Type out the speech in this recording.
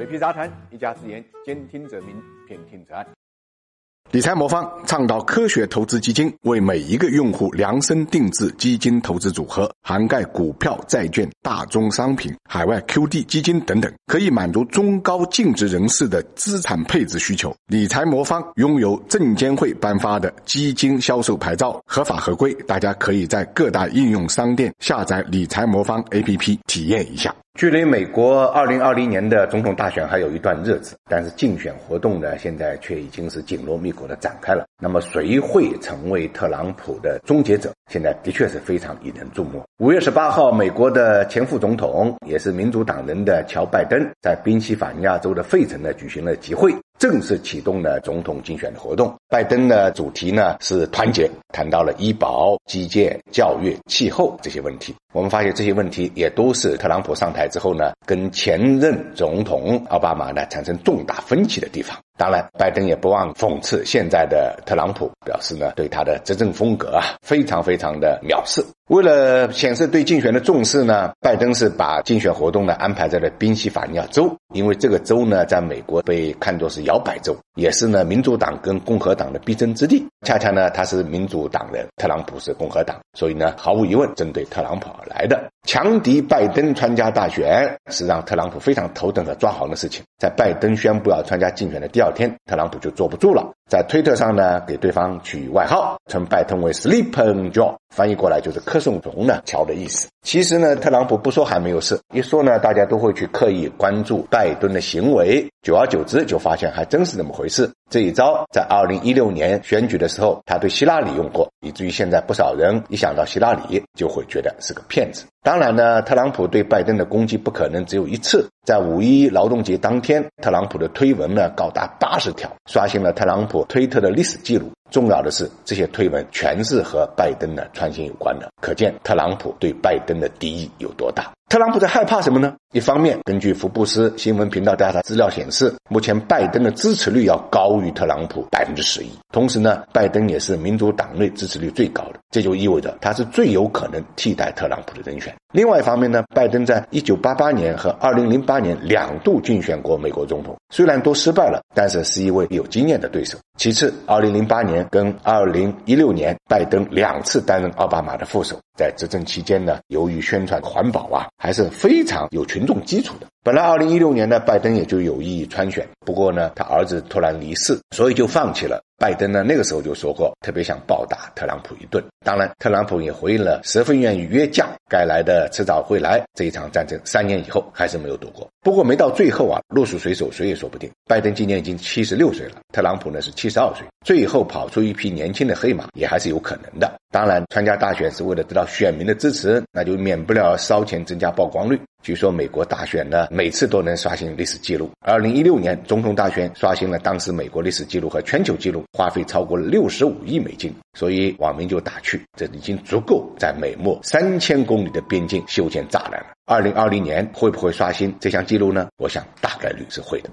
水皮杂谈，一家之言，兼听则明，偏听则暗。理财魔方倡导科学投资基金，为每一个用户量身定制基金投资组合，涵盖股票、债券、大宗商品、海外 QD 基金等等，可以满足中高净值人士的资产配置需求。理财魔方拥有证监会颁发的基金销售牌照，合法合规。大家可以在各大应用商店下载理财魔方 APP 体验一下。距离美国二零二零年的总统大选还有一段日子，但是竞选活动呢，现在却已经是紧锣密鼓的展开了。那么，谁会成为特朗普的终结者？现在的确是非常引人注目。五月十八号，美国的前副总统，也是民主党人的乔拜登，在宾夕法尼亚州的费城呢举行了集会。正式启动了总统竞选的活动。拜登的主题呢是团结，谈到了医保、基建、教育、气候这些问题。我们发现这些问题也都是特朗普上台之后呢，跟前任总统奥巴马呢产生重大分歧的地方。当然，拜登也不忘讽刺现在的特朗普，表示呢对他的执政风格啊非常非常的藐视。为了显示对竞选的重视呢，拜登是把竞选活动呢安排在了宾夕法尼亚州，因为这个州呢在美国被看作是摇摆州，也是呢民主党跟共和党的必争之地。恰恰呢他是民主党人，特朗普是共和党，所以呢毫无疑问针对特朗普来的。强敌拜登参加大选是让特朗普非常头疼和抓狂的事情。在拜登宣布要参加竞选的第二天，特朗普就坐不住了，在推特上呢给对方取外号，称拜登为 Sleeping Joe，翻译过来就是柯颂中呢乔的意思。其实呢，特朗普不说还没有事，一说呢，大家都会去刻意关注拜登的行为，久而久之就发现还真是那么回事。这一招在二零一六年选举的时候，他对希拉里用过，以至于现在不少人一想到希拉里就会觉得是个骗子。当然呢，特朗普对拜登的攻击不可能只有一次。在五一劳动节当天，特朗普的推文呢高达八十条，刷新了特朗普推特的历史记录。重要的是，这些推文全是和拜登的创新有关的，可见特朗普对拜登的敌意有多大。特朗普在害怕什么呢？一方面，根据福布斯新闻频道调查资料显示，目前拜登的支持率要高于特朗普百分之十一。同时呢，拜登也是民主党内支持率最高的，这就意味着他是最有可能替代特朗普的人选。另外一方面呢，拜登在一九八八年和二零零八年两度竞选过美国总统，虽然都失败了，但是是一位有经验的对手。其次，二零零八年跟二零一六年，拜登两次担任奥巴马的副手，在执政期间呢，由于宣传环保啊。还是非常有群众基础的。本来二零一六年呢，拜登也就有意参选，不过呢，他儿子突然离世，所以就放弃了。拜登呢，那个时候就说过，特别想暴打特朗普一顿。当然，特朗普也回应了，十分愿意约架，该来的迟早会来。这一场战争三年以后还是没有躲过。不过没到最后啊，落水水手谁也说不定。拜登今年已经七十六岁了，特朗普呢是七十二岁，最后跑出一匹年轻的黑马也还是有可能的。当然，参加大选是为了得到选民的支持，那就免不了烧钱增加曝光率。据说美国大选呢，每次都能刷新历史记录。二零一六年总统大选刷新了当时美国历史记录和全球记录，花费超过了六十五亿美金。所以网民就打趣，这已经足够在美墨三千公里的边境修建栅栏了。二零二零年会不会刷新这项记录呢？我想大概率是会的。